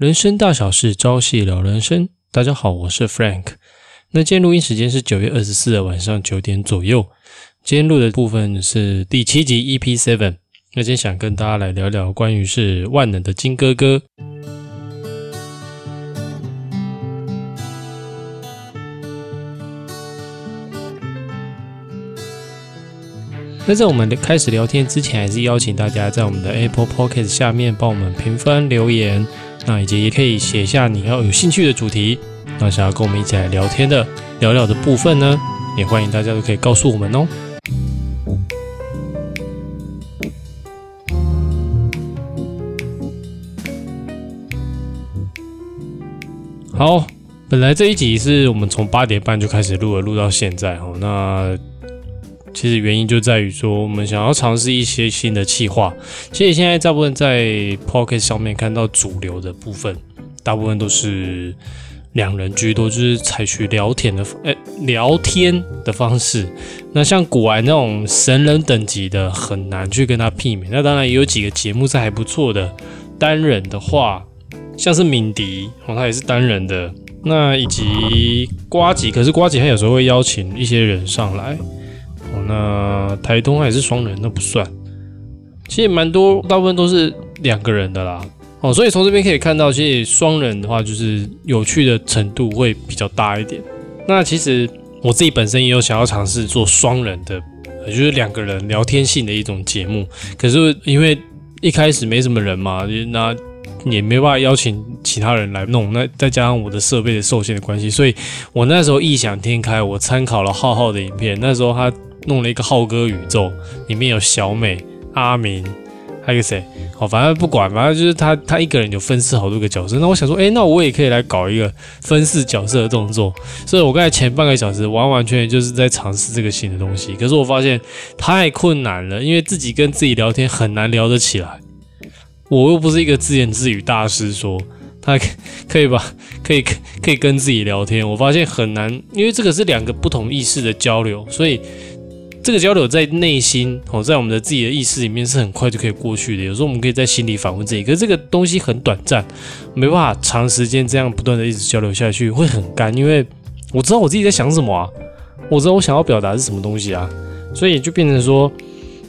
人生大小事，朝夕聊人生。大家好，我是 Frank。那今天录音时间是九月二十四的晚上九点左右。今天录的部分是第七集 EP Seven。那今天想跟大家来聊聊关于是万能的金哥哥。那在我们开始聊天之前，还是邀请大家在我们的 Apple Podcast 下面帮我们评分留言。那以及也可以写下你要有兴趣的主题，那想要跟我们一起来聊天的聊聊的部分呢，也欢迎大家都可以告诉我们哦。好，本来这一集是我们从八点半就开始录了，录到现在哦。那其实原因就在于说，我们想要尝试一些新的企划。其实现在大部分在 Pocket 上面看到主流的部分，大部分都是两人居多，就是采取聊天的诶聊天的方式。那像古玩那种神人等级的，很难去跟他媲美。那当然也有几个节目是还不错的。单人的话，像是敏迪哦，他也是单人的。那以及瓜吉，可是瓜吉他有时候会邀请一些人上来。哦，那台东还是双人，那不算。其实蛮多，大部分都是两个人的啦。哦，所以从这边可以看到，其实双人的话，就是有趣的程度会比较大一点。那其实我自己本身也有想要尝试做双人的，就是两个人聊天性的一种节目。可是因为一开始没什么人嘛，那也没办法邀请其他人来弄。那再加上我的设备的受限的关系，所以我那时候异想天开，我参考了浩浩的影片。那时候他。弄了一个浩哥宇宙，里面有小美、阿明，还有谁？好，反正不管，反正就是他，他一个人有分饰好多个角色。那我想说，哎，那我也可以来搞一个分饰角色的动作。所以我刚才前半个小时完完全全就是在尝试这个新的东西。可是我发现太困难了，因为自己跟自己聊天很难聊得起来。我又不是一个自言自语大师，说他可以吧？可以可以跟自己聊天。我发现很难，因为这个是两个不同意识的交流，所以。这个交流在内心哦，在我们的自己的意识里面是很快就可以过去的。有时候我们可以在心里反问自己，可是这个东西很短暂，没办法长时间这样不断的一直交流下去，会很干。因为我知道我自己在想什么啊，我知道我想要表达是什么东西啊，所以就变成说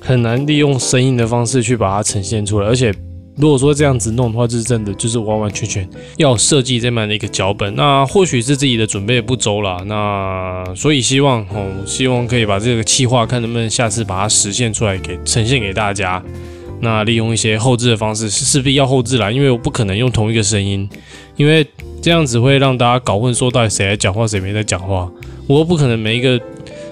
很难利用声音的方式去把它呈现出来，而且。如果说这样子弄的话，就是真的，就是完完全全要设计这么的一个脚本。那或许是自己的准备不周了。那所以希望哦，希望可以把这个企划看能不能下次把它实现出来，给呈现给大家。那利用一些后置的方式，势必要后置啦，因为我不可能用同一个声音，因为这样子会让大家搞混，说到底谁在讲话，谁没在讲话。我又不可能每一个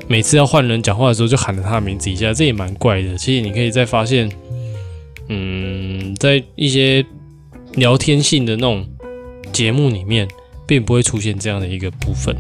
每次要换人讲话的时候就喊着他的名字一下，这也蛮怪的。其实你可以再发现。嗯，在一些聊天性的那种节目里面，并不会出现这样的一个部分。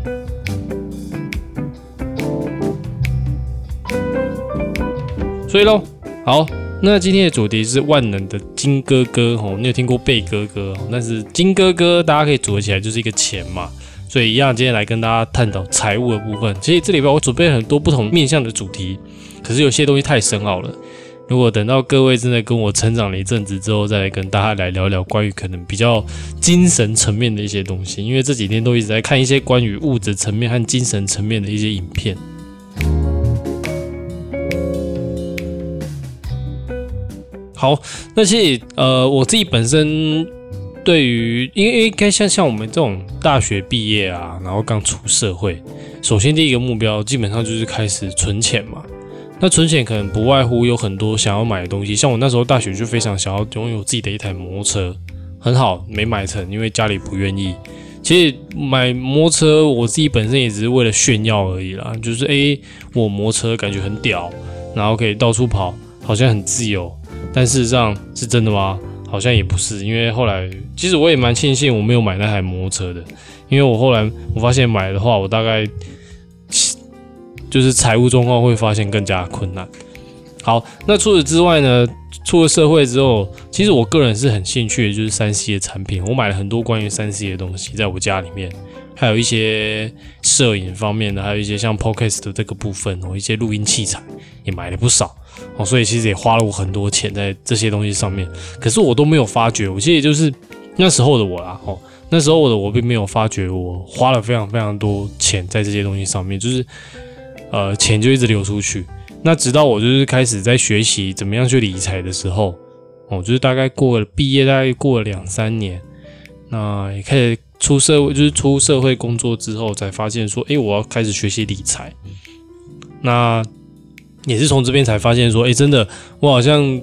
所以喽，好，那今天的主题是万能的金哥哥哦，你有听过贝哥哥？但是金哥哥大家可以组合起来就是一个钱嘛，所以一样，今天来跟大家探讨财务的部分。其实这里边我准备了很多不同面向的主题，可是有些东西太深奥了。如果等到各位真的跟我成长了一阵子之后，再来跟大家来聊聊关于可能比较精神层面的一些东西，因为这几天都一直在看一些关于物质层面和精神层面的一些影片。好，那其实呃，我自己本身对于，因为因为该像像我们这种大学毕业啊，然后刚出社会，首先第一个目标基本上就是开始存钱嘛。那存钱可能不外乎有很多想要买的东西，像我那时候大学就非常想要拥有自己的一台摩托车，很好没买成，因为家里不愿意。其实买摩托车我自己本身也只是为了炫耀而已啦，就是诶，我摩托车感觉很屌，然后可以到处跑，好像很自由。但事实上是真的吗？好像也不是，因为后来其实我也蛮庆幸我没有买那台摩托车的，因为我后来我发现买的话，我大概。就是财务状况会发现更加困难。好，那除此之外呢？出了社会之后，其实我个人是很兴趣的，就是三 C 的产品。我买了很多关于三 C 的东西，在我家里面，还有一些摄影方面的，还有一些像 Podcast 的这个部分哦，一些录音器材也买了不少哦。所以其实也花了我很多钱在这些东西上面，可是我都没有发觉。我其实就是那时候的我啦，哦，那时候我的我并没有发觉我花了非常非常多钱在这些东西上面，就是呃钱就一直流出去。那直到我就是开始在学习怎么样去理财的时候，哦，就是大概过了毕业，大概过了两三年，那也开始出社会，就是出社会工作之后，才发现说，诶，我要开始学习理财。那也是从这边才发现说，诶，真的，我好像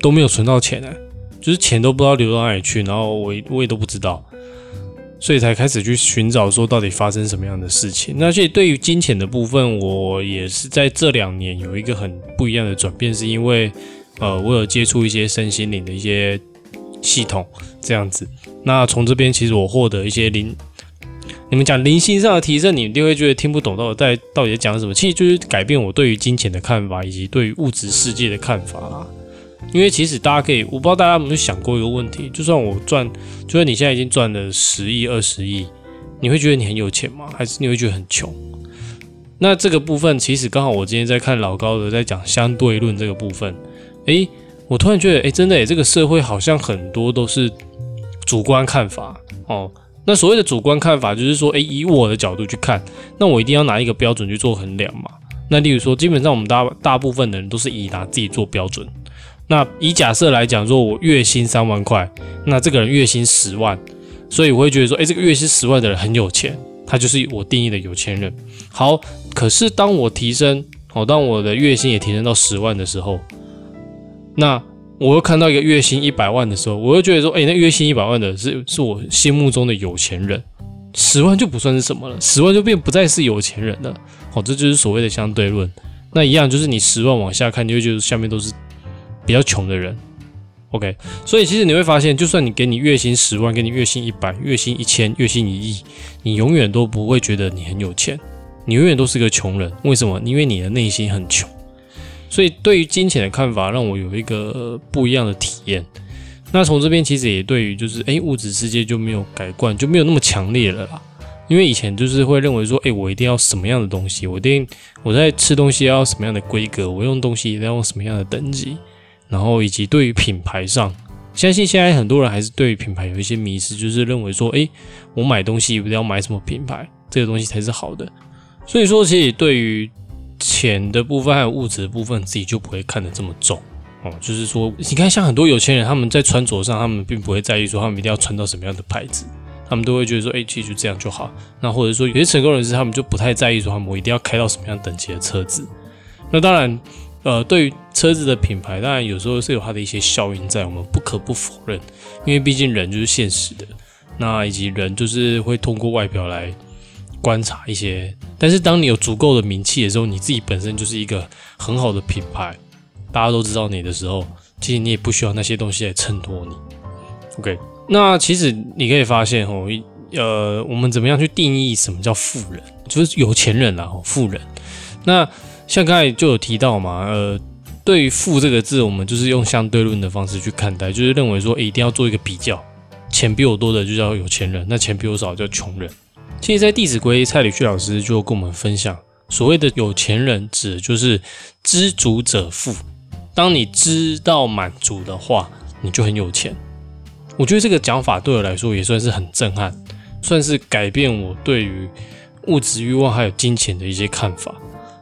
都没有存到钱呢，就是钱都不知道流到哪里去，然后我我也都不知道。所以才开始去寻找说到底发生什么样的事情。那所以对于金钱的部分，我也是在这两年有一个很不一样的转变，是因为呃，我有接触一些身心灵的一些系统这样子。那从这边其实我获得一些灵，你们讲灵性上的提升，你一定会觉得听不懂到底在到底在讲什么。其实就是改变我对于金钱的看法，以及对于物质世界的看法啦。因为其实大家可以，我不知道大家有没有想过一个问题：就算我赚，就算你现在已经赚了十亿、二十亿，你会觉得你很有钱吗？还是你会觉得很穷？那这个部分其实刚好我今天在看老高的在讲相对论这个部分，诶，我突然觉得，诶，真的，诶，这个社会好像很多都是主观看法哦。那所谓的主观看法，就是说，诶，以我的角度去看，那我一定要拿一个标准去做衡量嘛。那例如说，基本上我们大大部分的人都是以拿自己做标准。那以假设来讲，说我月薪三万块，那这个人月薪十万，所以我会觉得说，哎，这个月薪十万的人很有钱，他就是我定义的有钱人。好，可是当我提升，哦，当我的月薪也提升到十万的时候，那我又看到一个月薪一百万的时候，我又觉得说，哎，那月薪一百万的是是我心目中的有钱人，十万就不算是什么了，十万就变不再是有钱人了。好，这就是所谓的相对论。那一样就是你十万往下看，你会觉得下面都是。比较穷的人，OK，所以其实你会发现，就算你给你月薪十万，给你月薪一百，月薪一千，月薪一亿，你永远都不会觉得你很有钱，你永远都是个穷人。为什么？因为你的内心很穷。所以对于金钱的看法，让我有一个不一样的体验。那从这边其实也对于就是诶物质世界就没有改观，就没有那么强烈了啦。因为以前就是会认为说，诶我一定要什么样的东西，我一定我在吃东西要什么样的规格，我用东西一定要用什么样的等级。然后以及对于品牌上，相信现在很多人还是对于品牌有一些迷失，就是认为说，诶，我买东西一定要买什么品牌，这个东西才是好的。所以说，其实对于钱的部分还有物质的部分，自己就不会看得这么重哦。就是说，你看像很多有钱人，他们在穿着上，他们并不会在意说他们一定要穿到什么样的牌子，他们都会觉得说，诶，其实就这样就好。那或者说有些成功人士，他们就不太在意说他们我一定要开到什么样等级的车子。那当然。呃，对于车子的品牌，当然有时候是有它的一些效应在，我们不可不否认。因为毕竟人就是现实的，那以及人就是会通过外表来观察一些。但是当你有足够的名气的时候，你自己本身就是一个很好的品牌，大家都知道你的时候，其实你也不需要那些东西来衬托你。OK，那其实你可以发现哦，呃，我们怎么样去定义什么叫富人？就是有钱人啦，富人。那像刚才就有提到嘛，呃，对于“富”这个字，我们就是用相对论的方式去看待，就是认为说，一定要做一个比较，钱比我多的就叫有钱人，那钱比我少叫穷人。其实，在《弟子规》，蔡礼旭老师就跟我们分享，所谓的有钱人，指的就是知足者富。当你知道满足的话，你就很有钱。我觉得这个讲法对我来说也算是很震撼，算是改变我对于物质欲望还有金钱的一些看法。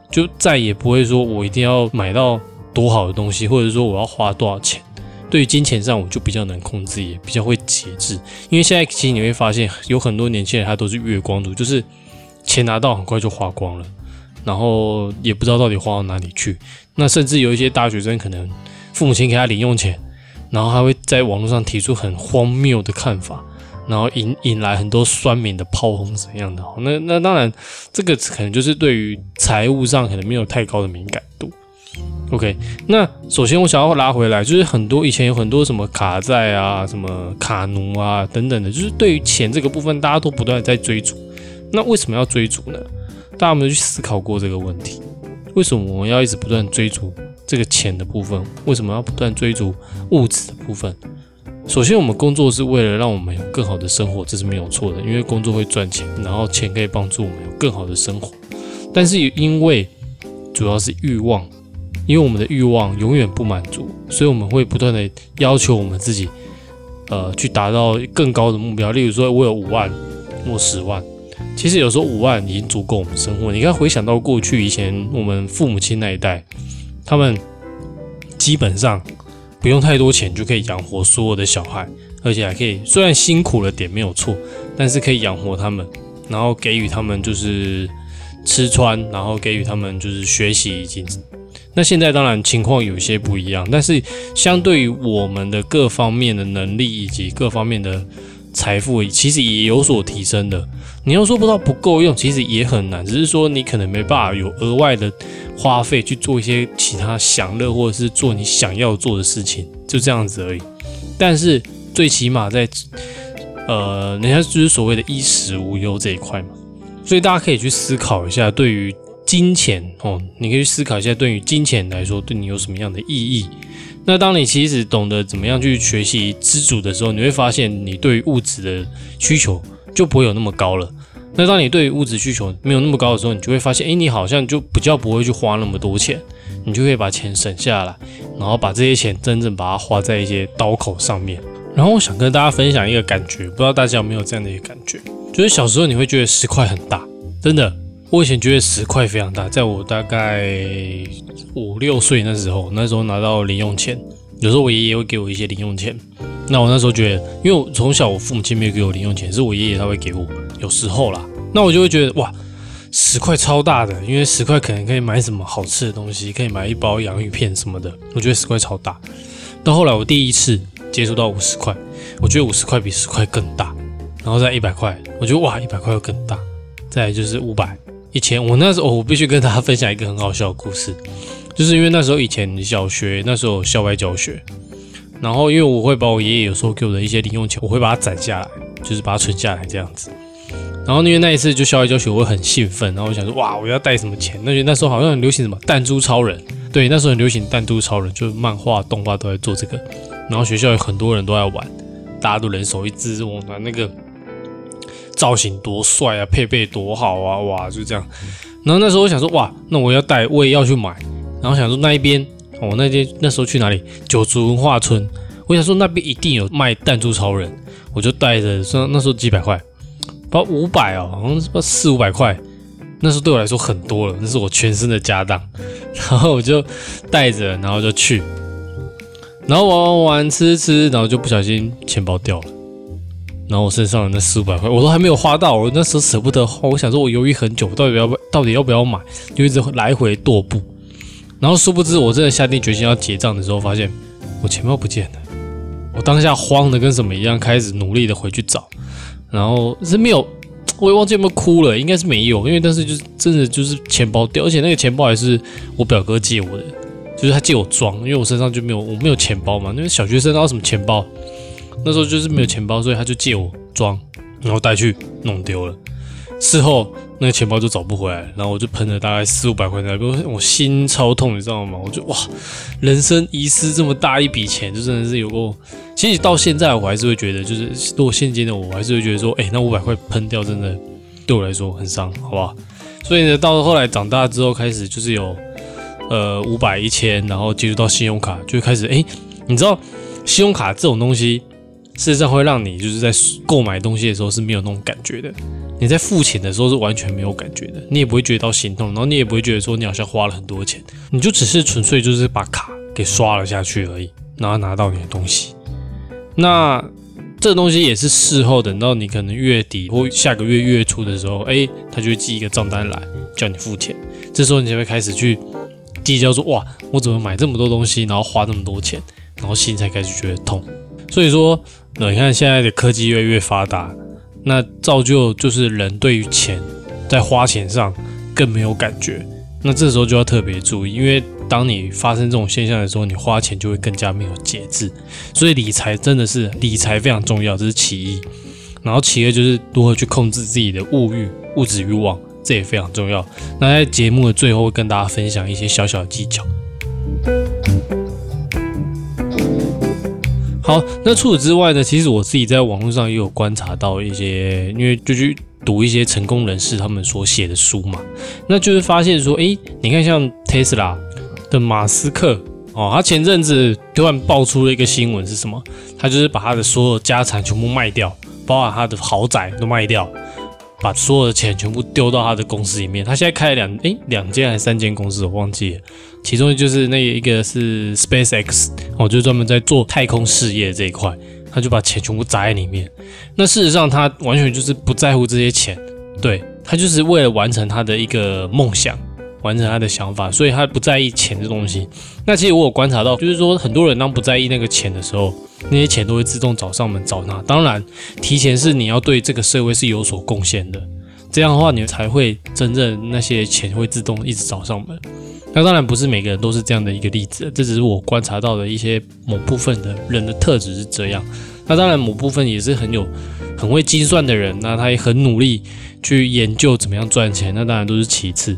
就再也不会说，我一定要买到多好的东西，或者说我要花多少钱。对于金钱上，我就比较能控制，也比较会节制。因为现在其实你会发现，有很多年轻人他都是月光族，就是钱拿到很快就花光了，然后也不知道到底花到哪里去。那甚至有一些大学生，可能父母亲给他零用钱，然后他会在网络上提出很荒谬的看法。然后引引来很多酸民的炮轰怎样的？那那当然，这个可能就是对于财务上可能没有太高的敏感度。OK，那首先我想要拉回来，就是很多以前有很多什么卡债啊、什么卡奴啊等等的，就是对于钱这个部分，大家都不断在追逐。那为什么要追逐呢？大家有没有去思考过这个问题？为什么我们要一直不断追逐这个钱的部分？为什么要不断追逐物质的部分？首先，我们工作是为了让我们有更好的生活，这是没有错的，因为工作会赚钱，然后钱可以帮助我们有更好的生活。但是，因为主要是欲望，因为我们的欲望永远不满足，所以我们会不断的要求我们自己呃去达到更高的目标。例如说，我有五万或十万，其实有时候五万已经足够我们生活。你看，回想到过去以前我们父母亲那一代，他们基本上不用太多钱就可以养活所有的小孩，而且还可以虽然辛苦了点没有错，但是可以养活他们，然后给予他们就是吃穿，然后给予他们就是学习以及。那现在当然情况有些不一样，但是相对于我们的各方面的能力以及各方面的财富，其实也有所提升的。你要说不到不够用，其实也很难，只是说你可能没办法有额外的花费去做一些其他享乐或者是做你想要做的事情，就这样子而已。但是最起码在呃，人家就是所谓的衣食无忧这一块嘛，所以大家可以去思考一下，对于。金钱哦，你可以去思考一下，对于金钱来说，对你有什么样的意义？那当你其实懂得怎么样去学习知足的时候，你会发现你对于物质的需求就不会有那么高了。那当你对于物质需求没有那么高的时候，你就会发现，哎，你好像就比较不会去花那么多钱，你就可以把钱省下来，然后把这些钱真正把它花在一些刀口上面。然后我想跟大家分享一个感觉，不知道大家有没有这样的一个感觉，就是小时候你会觉得十块很大，真的。我以前觉得十块非常大，在我大概五六岁那时候，那时候拿到零用钱，有时候我爷爷会给我一些零用钱。那我那时候觉得，因为我从小我父母亲没有给我零用钱，是我爷爷他会给我，有时候啦，那我就会觉得哇，十块超大的，因为十块可能可以买什么好吃的东西，可以买一包洋芋片什么的。我觉得十块超大。到后来我第一次接触到五十块，我觉得五十块比十块更大，然后再一百块，我觉得哇，一百块又更大，再就是五百。以前我那时候，我必须跟大家分享一个很好笑的故事，就是因为那时候以前小学那时候校外教学，然后因为我会把我爷爷有时候给我的一些零用钱，我会把它攒下来，就是把它存下来这样子。然后因为那一次就校外教学，我会很兴奋，然后我想说哇，我要带什么钱？那那时候好像很流行什么弹珠超人，对，那时候很流行弹珠超人，就是漫画动画都在做这个，然后学校有很多人都在玩，大家都人手一支，我拿那个。造型多帅啊，配备多好啊，哇，就这样。然后那时候我想说，哇，那我要带，我也要去买。然后想说那一边，我那天那时候去哪里？九族文化村。我想说那边一定有卖弹珠超人，我就带着。说那时候几百块，不五百哦，好像是不四五百块。那时候对我来说很多了，那是我全身的家当。然后我就带着，然后就去，然后玩玩玩，吃吃，然后就不小心钱包掉了。然后我身上的那四五百块，我都还没有花到，我那时候舍不得花。我想说，我犹豫很久，到底要不要到底要不要买，就一直来回踱步。然后殊不知，我真的下定决心要结账的时候，发现我钱包不见了。我当下慌的跟什么一样，开始努力的回去找。然后是没有，我也忘记有没有哭了，应该是没有，因为但是就是真的就是钱包掉，而且那个钱包还是我表哥借我的，就是他借我装，因为我身上就没有我没有钱包嘛，因为小学生要什么钱包？那时候就是没有钱包，所以他就借我装，然后带去弄丢了。事后那个钱包就找不回来，然后我就喷了大概四五百块钱，我我心超痛，你知道吗？我就哇，人生遗失这么大一笔钱，就真的是有过。其实到现在我还是会觉得，就是如果现金的我，还是会觉得说，哎，那五百块喷掉真的对我来说很伤，好不好？所以呢，到后来长大之后，开始就是有呃五百一千，然后接触到信用卡，就开始哎，你知道信用卡这种东西。事实上会让你就是在购买东西的时候是没有那种感觉的，你在付钱的时候是完全没有感觉的，你也不会觉得到心痛，然后你也不会觉得说你好像花了很多钱，你就只是纯粹就是把卡给刷了下去而已，然后拿到你的东西。那这东西也是事后等到你可能月底或下个月月初的时候，哎，他就会寄一个账单来叫你付钱，这时候你才会开始去计较说哇，我怎么买这么多东西，然后花那么多钱，然后心才开始觉得痛。所以说。那你看现在的科技越来越发达，那造就就是人对于钱在花钱上更没有感觉。那这时候就要特别注意，因为当你发生这种现象的时候，你花钱就会更加没有节制。所以理财真的是理财非常重要，这是其一。然后其二就是如何去控制自己的物欲、物质欲望，这也非常重要。那在节目的最后，会跟大家分享一些小小的技巧。好，那除此之外呢？其实我自己在网络上也有观察到一些，因为就去读一些成功人士他们所写的书嘛，那就是发现说，诶，你看像特斯拉的马斯克哦。他前阵子突然爆出了一个新闻是什么？他就是把他的所有家产全部卖掉，包括他的豪宅都卖掉，把所有的钱全部丢到他的公司里面。他现在开了两诶两间还是三间公司，我忘记了。其中就是那一个是 SpaceX，哦，就专门在做太空事业这一块。他就把钱全部砸在里面。那事实上，他完全就是不在乎这些钱，对他就是为了完成他的一个梦想，完成他的想法，所以他不在意钱这东西。那其实我有观察到，就是说很多人当不在意那个钱的时候，那些钱都会自动找上门找他。当然，提前是你要对这个社会是有所贡献的，这样的话你才会真正那些钱会自动一直找上门。那当然不是每个人都是这样的一个例子，这只是我观察到的一些某部分的人的特质是这样。那当然某部分也是很有很会计算的人，那他也很努力去研究怎么样赚钱，那当然都是其次。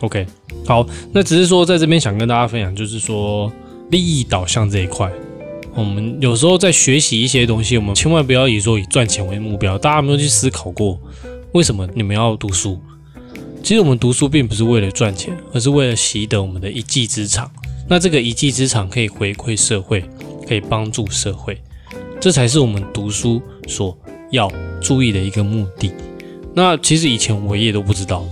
OK，好，那只是说在这边想跟大家分享，就是说利益导向这一块，我们有时候在学习一些东西，我们千万不要以说以赚钱为目标。大家有没有去思考过，为什么你们要读书？其实我们读书并不是为了赚钱，而是为了习得我们的一技之长。那这个一技之长可以回馈社会，可以帮助社会，这才是我们读书所要注意的一个目的。那其实以前我也都不知道，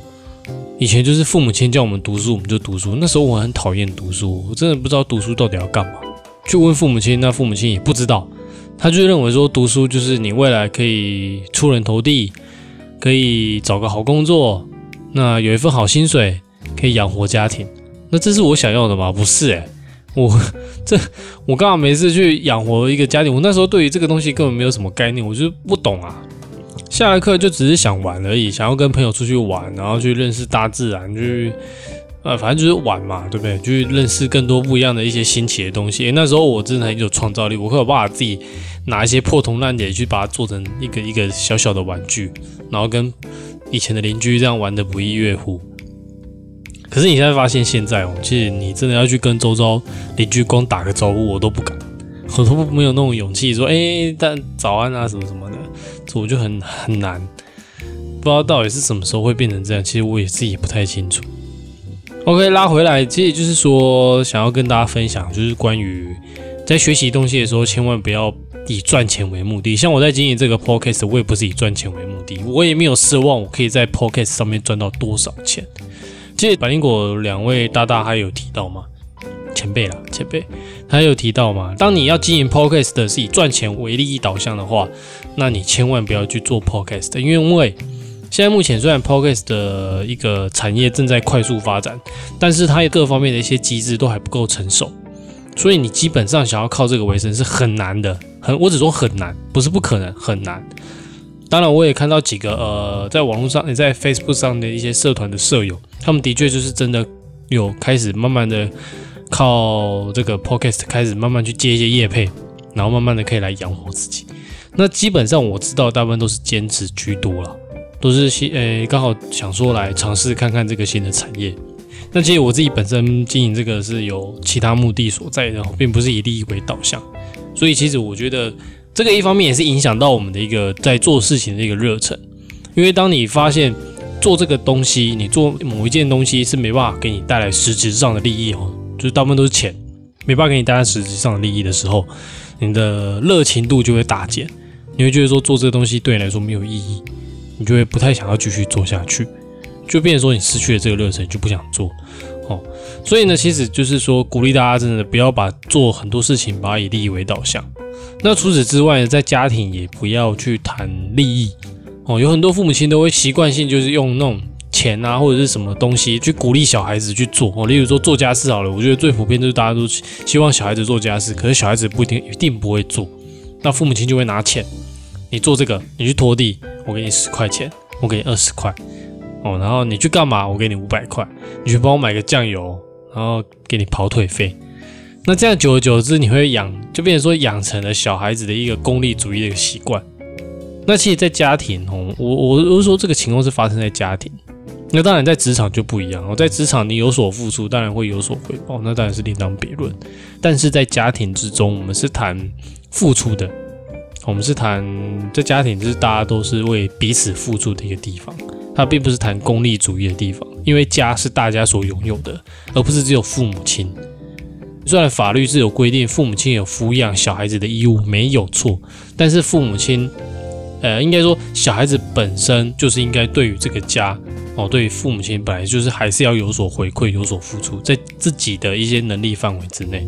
以前就是父母亲叫我们读书，我们就读书。那时候我很讨厌读书，我真的不知道读书到底要干嘛。去问父母亲，那父母亲也不知道，他就认为说读书就是你未来可以出人头地，可以找个好工作。那有一份好薪水可以养活家庭，那这是我想要的吗？不是诶，我这我刚好没事去养活一个家庭。我那时候对于这个东西根本没有什么概念，我就不懂啊。下了课就只是想玩而已，想要跟朋友出去玩，然后去认识大自然，去呃，反正就是玩嘛，对不对？去认识更多不一样的一些新奇的东西。那时候我真的很有创造力，我可以把自己拿一些破铜烂铁去把它做成一个一个小小的玩具，然后跟。以前的邻居这样玩的不亦乐乎，可是你现在发现现在哦，其实你真的要去跟周遭邻居光打个招呼，我都不敢，我都没有那种勇气说，哎，但早安啊什么什么的，这我就很很难，不知道到底是什么时候会变成这样，其实我也自己也不太清楚。OK，拉回来，其实就是说想要跟大家分享，就是关于在学习东西的时候，千万不要。以赚钱为目的，像我在经营这个 podcast，我也不是以赚钱为目的，我也没有奢望我可以在 podcast 上面赚到多少钱。其实百灵果两位大大还有提到吗？前辈啦，前辈，他有提到吗？当你要经营 podcast 的是以赚钱为利益导向的话，那你千万不要去做 podcast，因为现在目前虽然 podcast 的一个产业正在快速发展，但是它各方面的一些机制都还不够成熟，所以你基本上想要靠这个为生是很难的。很，我只说很难，不是不可能，很难。当然，我也看到几个呃，在网络上，也在 Facebook 上的一些社团的舍友，他们的确就是真的有开始慢慢的靠这个 Podcast 开始慢慢去接一些业配，然后慢慢的可以来养活自己。那基本上我知道大部分都是兼职居多了，都是新诶刚好想说来尝试看看这个新的产业。那其实我自己本身经营这个是有其他目的所在的，并不是以利益为导向。所以其实我觉得这个一方面也是影响到我们的一个在做事情的一个热忱，因为当你发现做这个东西，你做某一件东西是没办法给你带来实质上的利益哦，就是大部分都是钱，没办法给你带来实质上的利益的时候，你的热情度就会大减，你会觉得说做这个东西对你来说没有意义，你就会不太想要继续做下去，就变成说你失去了这个热忱，就不想做。哦，所以呢，其实就是说，鼓励大家真的不要把做很多事情把它以利益为导向。那除此之外呢，在家庭也不要去谈利益。哦，有很多父母亲都会习惯性就是用那种钱啊或者是什么东西去鼓励小孩子去做。哦，例如说做家事好了，我觉得最普遍就是大家都希望小孩子做家事，可是小孩子不一定一定不会做。那父母亲就会拿钱，你做这个，你去拖地，我给你十块钱，我给你二十块。哦，然后你去干嘛？我给你五百块，你去帮我买个酱油，然后给你跑腿费。那这样久而久之，你会养，就变成说养成了小孩子的一个功利主义的一个习惯。那其实，在家庭哦，我我我是说这个情况是发生在家庭。那当然，在职场就不一样。哦，在职场你有所付出，当然会有所回报，那当然是另当别论。但是在家庭之中，我们是谈付出的，我们是谈在家庭就是大家都是为彼此付出的一个地方。它并不是谈功利主义的地方，因为家是大家所拥有的，而不是只有父母亲。虽然法律是有规定父母亲有抚养小孩子的义务，没有错，但是父母亲，呃，应该说小孩子本身就是应该对于这个家，哦，对父母亲本来就是还是要有所回馈，有所付出，在自己的一些能力范围之内，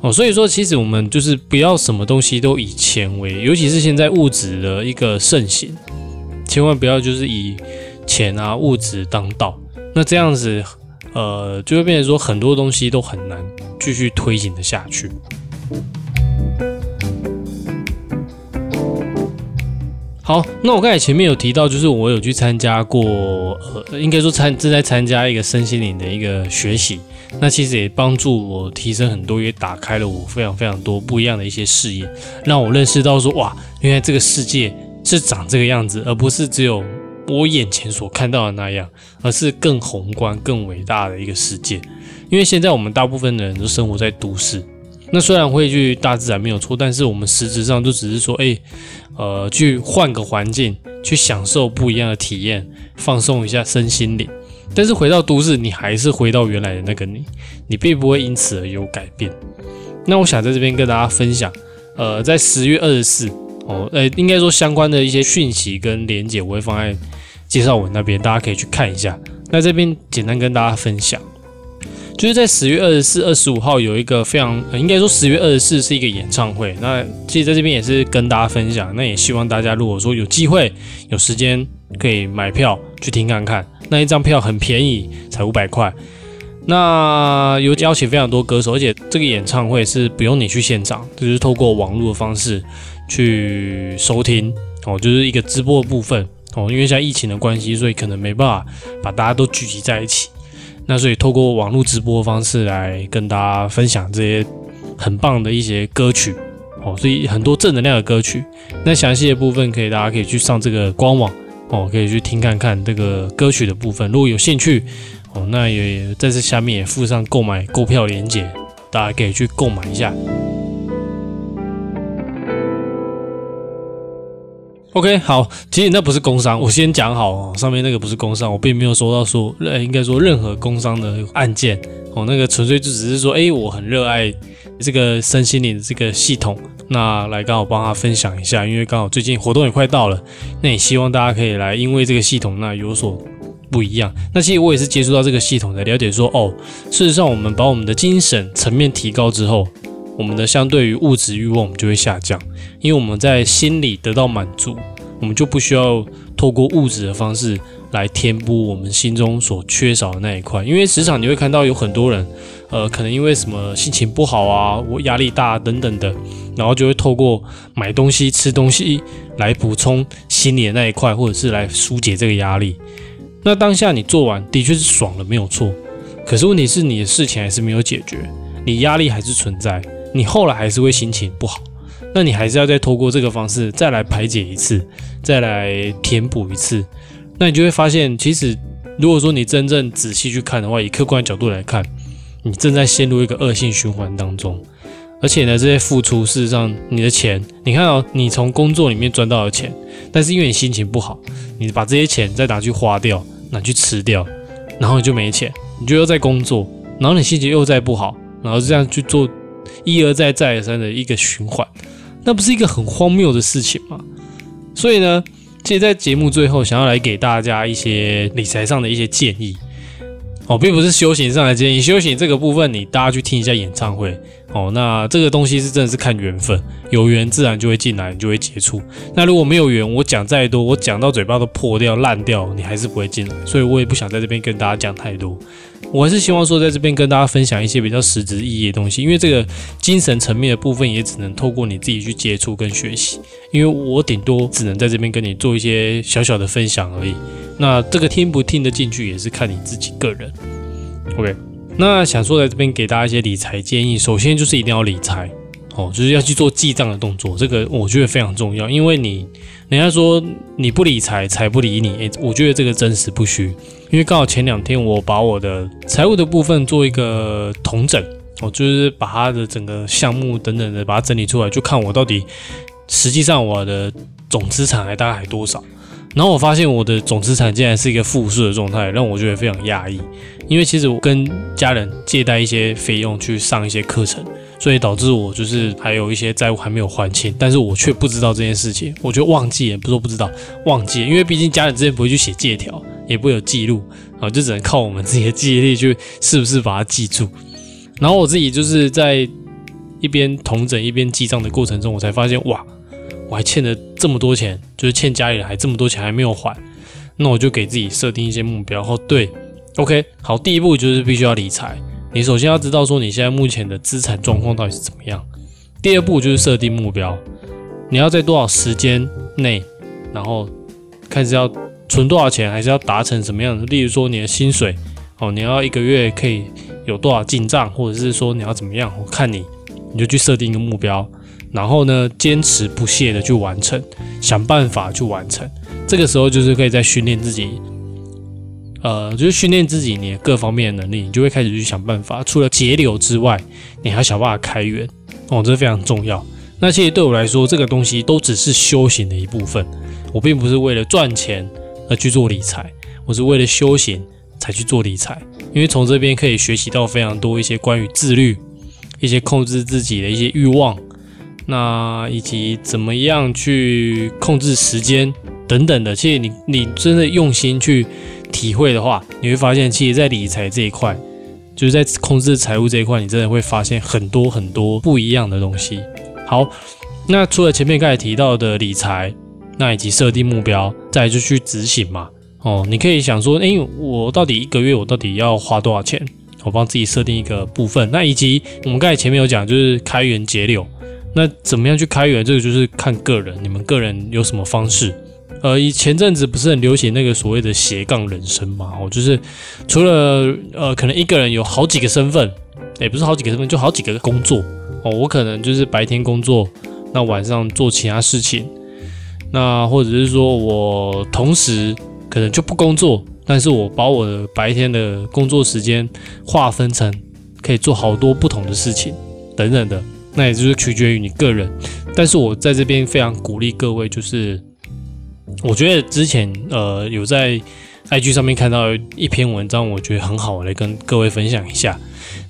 哦，所以说其实我们就是不要什么东西都以钱为，尤其是现在物质的一个盛行，千万不要就是以钱啊物质当道，那这样子。呃，就会变成说很多东西都很难继续推行的下去。好，那我刚才前面有提到，就是我有去参加过，呃，应该说参正在参加一个身心灵的一个学习，那其实也帮助我提升很多，也打开了我非常非常多不一样的一些视野，让我认识到说，哇，原来这个世界是长这个样子，而不是只有。我眼前所看到的那样，而是更宏观、更伟大的一个世界。因为现在我们大部分的人都生活在都市，那虽然会去大自然没有错，但是我们实质上就只是说，哎，呃，去换个环境，去享受不一样的体验，放松一下身心灵。但是回到都市，你还是回到原来的那个你，你并不会因此而有改变。那我想在这边跟大家分享，呃，在十月二十四。哦，呃，应该说相关的一些讯息跟连接，我会放在介绍文那边，大家可以去看一下。那这边简单跟大家分享，就是在十月二十四、二十五号有一个非常，应该说十月二十四是一个演唱会。那其实在这边也是跟大家分享，那也希望大家如果说有机会、有时间，可以买票去听看看。那一张票很便宜，才五百块。那有邀请非常多歌手，而且这个演唱会是不用你去现场，就是透过网络的方式。去收听哦，就是一个直播的部分哦，因为现在疫情的关系，所以可能没办法把大家都聚集在一起。那所以透过网络直播方式来跟大家分享这些很棒的一些歌曲哦，所以很多正能量的歌曲。那详细的部分可以大家可以去上这个官网哦，可以去听看看这个歌曲的部分。如果有兴趣哦，那也在这下面也附上购买购票链接，大家可以去购买一下。OK，好，其实那不是工伤，我先讲好哦，上面那个不是工伤，我并没有收到说，呃，应该说任何工伤的案件哦，那个纯粹就只是说，哎，我很热爱这个身心灵的这个系统，那来刚好帮他分享一下，因为刚好最近活动也快到了，那也希望大家可以来，因为这个系统那有所不一样。那其实我也是接触到这个系统才了解说，哦，事实上我们把我们的精神层面提高之后。我们的相对于物质欲望，我们就会下降，因为我们在心里得到满足，我们就不需要透过物质的方式来填补我们心中所缺少的那一块。因为时常你会看到有很多人，呃，可能因为什么心情不好啊，我压力大等等的，然后就会透过买东西、吃东西来补充心里的那一块，或者是来疏解这个压力。那当下你做完的确是爽了，没有错。可是问题是你的事情还是没有解决，你压力还是存在。你后来还是会心情不好，那你还是要再透过这个方式再来排解一次，再来填补一次，那你就会发现，其实如果说你真正仔细去看的话，以客观角度来看，你正在陷入一个恶性循环当中，而且呢，这些付出事实上你的钱，你看到你从工作里面赚到的钱，但是因为你心情不好，你把这些钱再拿去花掉，拿去吃掉，然后你就没钱，你就又在工作，然后你心情又在不好，然后这样去做。一而再再而三的一个循环，那不是一个很荒谬的事情吗？所以呢，其实，在节目最后，想要来给大家一些理财上的一些建议哦，并不是修行上的建议。修行这个部分，你大家去听一下演唱会哦。那这个东西是真的是看缘分，有缘自然就会进来，你就会接触。那如果没有缘，我讲再多，我讲到嘴巴都破掉烂掉，你还是不会进来。所以我也不想在这边跟大家讲太多。我还是希望说，在这边跟大家分享一些比较实质意义的东西，因为这个精神层面的部分也只能透过你自己去接触跟学习，因为我顶多只能在这边跟你做一些小小的分享而已。那这个听不听得进去，也是看你自己个人。OK，那想说在这边给大家一些理财建议，首先就是一定要理财。哦，就是要去做记账的动作，这个我觉得非常重要，因为你人家说你不理财，财不理你，诶，我觉得这个真实不虚。因为刚好前两天我把我的财务的部分做一个统整，我就是把它的整个项目等等的把它整理出来，就看我到底实际上我的总资产还大概还多少。然后我发现我的总资产竟然是一个负数的状态，让我觉得非常压抑。因为其实我跟家人借贷一些费用去上一些课程，所以导致我就是还有一些债务还没有还清，但是我却不知道这件事情，我就忘记了，不是说不知道，忘记，因为毕竟家人之前不会去写借条，也不会有记录，啊，就只能靠我们自己的记忆力去是不是把它记住。然后我自己就是在一边同整一边记账的过程中，我才发现哇，我还欠了这么多钱，就是欠家里人还这么多钱还没有还，那我就给自己设定一些目标，然后对。OK，好，第一步就是必须要理财。你首先要知道说你现在目前的资产状况到底是怎么样。第二步就是设定目标，你要在多少时间内，然后开始要存多少钱，还是要达成什么样的？例如说你的薪水，哦，你要一个月可以有多少进账，或者是说你要怎么样？我看你，你就去设定一个目标，然后呢，坚持不懈的去完成，想办法去完成。这个时候就是可以在训练自己。呃，就是训练自己，你各方面的能力，你就会开始去想办法。除了节流之外，你还要想办法开源哦，这非常重要。那其实对我来说，这个东西都只是修行的一部分。我并不是为了赚钱而去做理财，我是为了休闲才去做理财。因为从这边可以学习到非常多一些关于自律、一些控制自己的一些欲望，那以及怎么样去控制时间等等的。其实你你真的用心去。体会的话，你会发现，其实，在理财这一块，就是在控制财务这一块，你真的会发现很多很多不一样的东西。好，那除了前面刚才提到的理财，那以及设定目标，再就去执行嘛。哦，你可以想说，诶，我到底一个月我到底要花多少钱？我帮自己设定一个部分。那以及我们刚才前面有讲，就是开源节流。那怎么样去开源？这个就是看个人，你们个人有什么方式。呃，以前阵子不是很流行那个所谓的斜杠人生嘛？哦，就是除了呃，可能一个人有好几个身份，也不是好几个身份，就好几个工作哦。我可能就是白天工作，那晚上做其他事情，那或者是说我同时可能就不工作，但是我把我的白天的工作时间划分成可以做好多不同的事情等等的，那也就是取决于你个人。但是我在这边非常鼓励各位，就是。我觉得之前呃有在 IG 上面看到一篇文章，我觉得很好，我来跟各位分享一下。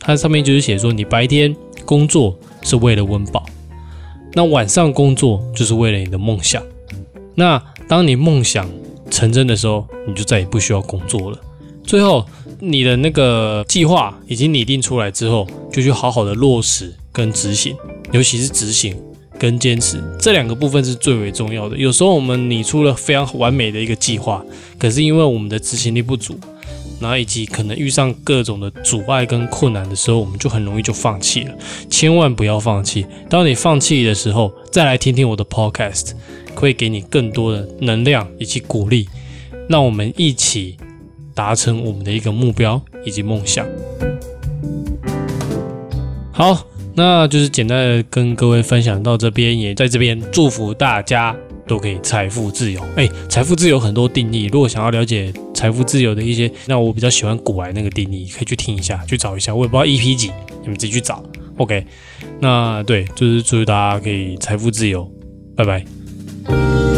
它上面就是写说，你白天工作是为了温饱，那晚上工作就是为了你的梦想。那当你梦想成真的时候，你就再也不需要工作了。最后，你的那个计划已经拟定出来之后，就去好好的落实跟执行，尤其是执行。跟坚持这两个部分是最为重要的。有时候我们拟出了非常完美的一个计划，可是因为我们的执行力不足，然后以及可能遇上各种的阻碍跟困难的时候，我们就很容易就放弃了。千万不要放弃。当你放弃的时候，再来听听我的 podcast，会给你更多的能量以及鼓励。让我们一起达成我们的一个目标以及梦想。好。那就是简单的跟各位分享到这边，也在这边祝福大家都可以财富自由。哎，财富自由很多定义，如果想要了解财富自由的一些，那我比较喜欢古来那个定义，可以去听一下，去找一下。我也不知道 EP 几，你们自己去找。OK，那对，就是祝大家可以财富自由，拜拜。Thank you.